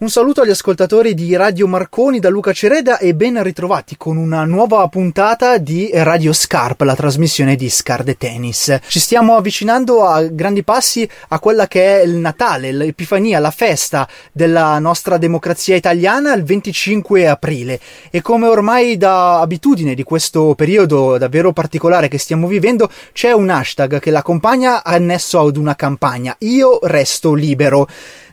Un saluto agli ascoltatori di Radio Marconi da Luca Cereda e ben ritrovati con una nuova puntata di Radio Scarp, la trasmissione di Scarde Tennis. Ci stiamo avvicinando a grandi passi a quella che è il Natale, l'Epifania, la festa della nostra democrazia italiana il 25 aprile e come ormai da abitudine di questo periodo davvero particolare che stiamo vivendo c'è un hashtag che l'accompagna annesso ad una campagna Io resto libero.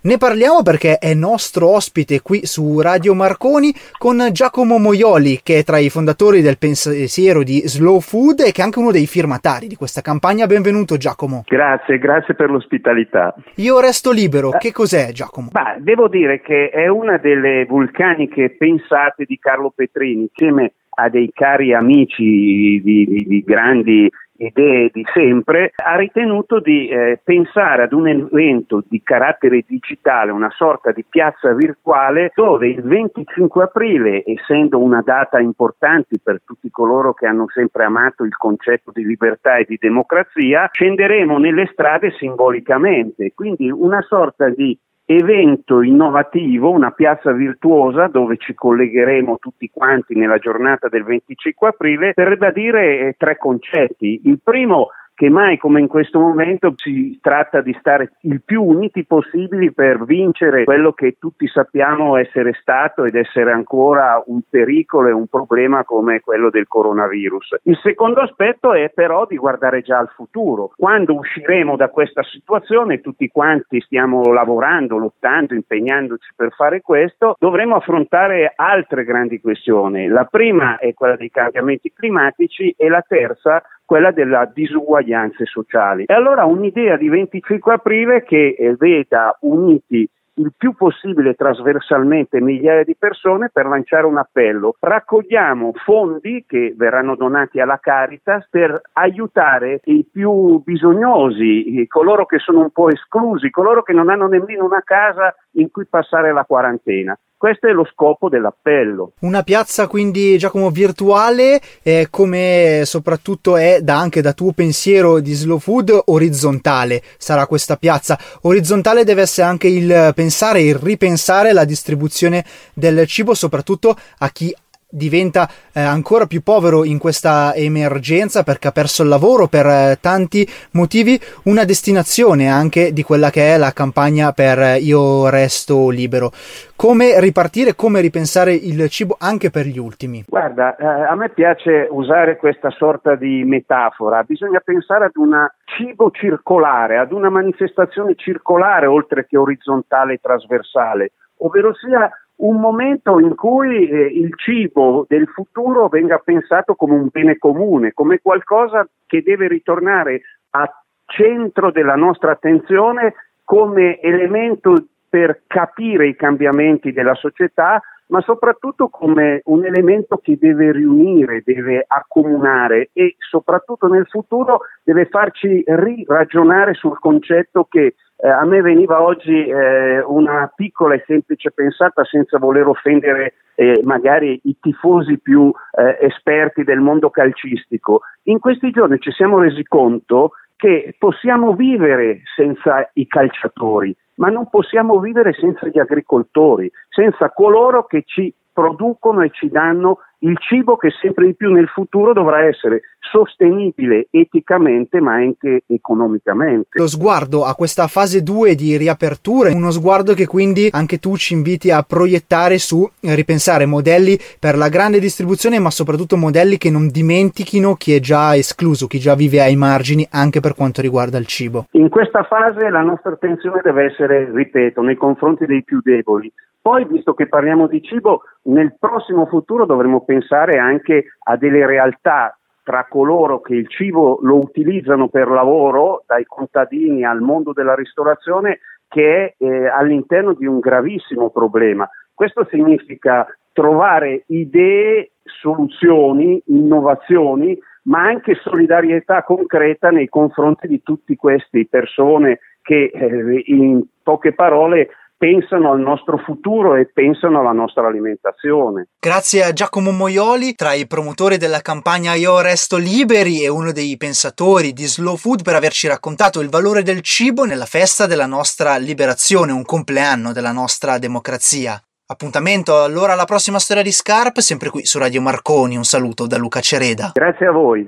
Ne parliamo perché è nostro ospite qui su Radio Marconi con Giacomo Moioli, che è tra i fondatori del pensiero di Slow Food e che è anche uno dei firmatari di questa campagna. Benvenuto Giacomo. Grazie, grazie per l'ospitalità. Io resto libero. Che cos'è Giacomo? Bah, devo dire che è una delle vulcaniche pensate di Carlo Petrini, insieme a dei cari amici di, di, di grandi idee di sempre, ha ritenuto di eh, pensare ad un evento di carattere digitale, una sorta di piazza virtuale, dove il 25 aprile, essendo una data importante per tutti coloro che hanno sempre amato il concetto di libertà e di democrazia, scenderemo nelle strade simbolicamente, quindi una sorta di evento innovativo, una piazza virtuosa dove ci collegheremo tutti quanti nella giornata del 25 aprile per ribadire eh, tre concetti. Il primo che mai come in questo momento si tratta di stare il più uniti possibili per vincere quello che tutti sappiamo essere stato ed essere ancora un pericolo e un problema come quello del coronavirus. Il secondo aspetto è però di guardare già al futuro. Quando usciremo da questa situazione, tutti quanti stiamo lavorando, lottando, impegnandoci per fare questo, dovremo affrontare altre grandi questioni. La prima è quella dei cambiamenti climatici e la terza quella della disuguaglianze sociali. E allora un'idea di 25 aprile che eh, veda uniti il più possibile trasversalmente migliaia di persone per lanciare un appello. Raccogliamo fondi che verranno donati alla Caritas per aiutare i più bisognosi, coloro che sono un po' esclusi, coloro che non hanno nemmeno una casa in cui passare la quarantena. Questo è lo scopo dell'appello. Una piazza quindi Giacomo virtuale, eh, come soprattutto è da, anche da tuo pensiero di slow food, orizzontale sarà questa piazza. Orizzontale deve essere anche il pensare, il ripensare la distribuzione del cibo, soprattutto a chi diventa eh, ancora più povero in questa emergenza perché ha perso il lavoro per eh, tanti motivi, una destinazione anche di quella che è la campagna per eh, Io resto libero. Come ripartire, come ripensare il cibo anche per gli ultimi? Guarda, eh, a me piace usare questa sorta di metafora, bisogna pensare ad una cibo circolare, ad una manifestazione circolare oltre che orizzontale e trasversale, ovvero sia un momento in cui eh, il cibo del futuro venga pensato come un bene comune, come qualcosa che deve ritornare a centro della nostra attenzione come elemento per capire i cambiamenti della società, ma soprattutto come un elemento che deve riunire, deve accomunare e soprattutto nel futuro deve farci riragionare sul concetto che eh, a me veniva oggi eh, una piccola e semplice pensata senza voler offendere eh, magari i tifosi più eh, esperti del mondo calcistico. In questi giorni ci siamo resi conto che possiamo vivere senza i calciatori, ma non possiamo vivere senza gli agricoltori, senza coloro che ci producono e ci danno il cibo che sempre di più nel futuro dovrà essere sostenibile eticamente ma anche economicamente. Lo sguardo a questa fase 2 di riapertura, uno sguardo che quindi anche tu ci inviti a proiettare su ripensare modelli per la grande distribuzione ma soprattutto modelli che non dimentichino chi è già escluso, chi già vive ai margini anche per quanto riguarda il cibo. In questa fase la nostra attenzione deve essere, ripeto, nei confronti dei più deboli, poi, visto che parliamo di cibo, nel prossimo futuro dovremo pensare anche a delle realtà tra coloro che il cibo lo utilizzano per lavoro, dai contadini al mondo della ristorazione, che è eh, all'interno di un gravissimo problema. Questo significa trovare idee, soluzioni, innovazioni, ma anche solidarietà concreta nei confronti di tutte queste persone che, eh, in poche parole, pensano al nostro futuro e pensano alla nostra alimentazione. Grazie a Giacomo Moioli, tra i promotori della campagna Io Resto Liberi e uno dei pensatori di Slow Food per averci raccontato il valore del cibo nella festa della nostra liberazione, un compleanno della nostra democrazia. Appuntamento allora alla prossima storia di Scarp, sempre qui su Radio Marconi. Un saluto da Luca Cereda. Grazie a voi.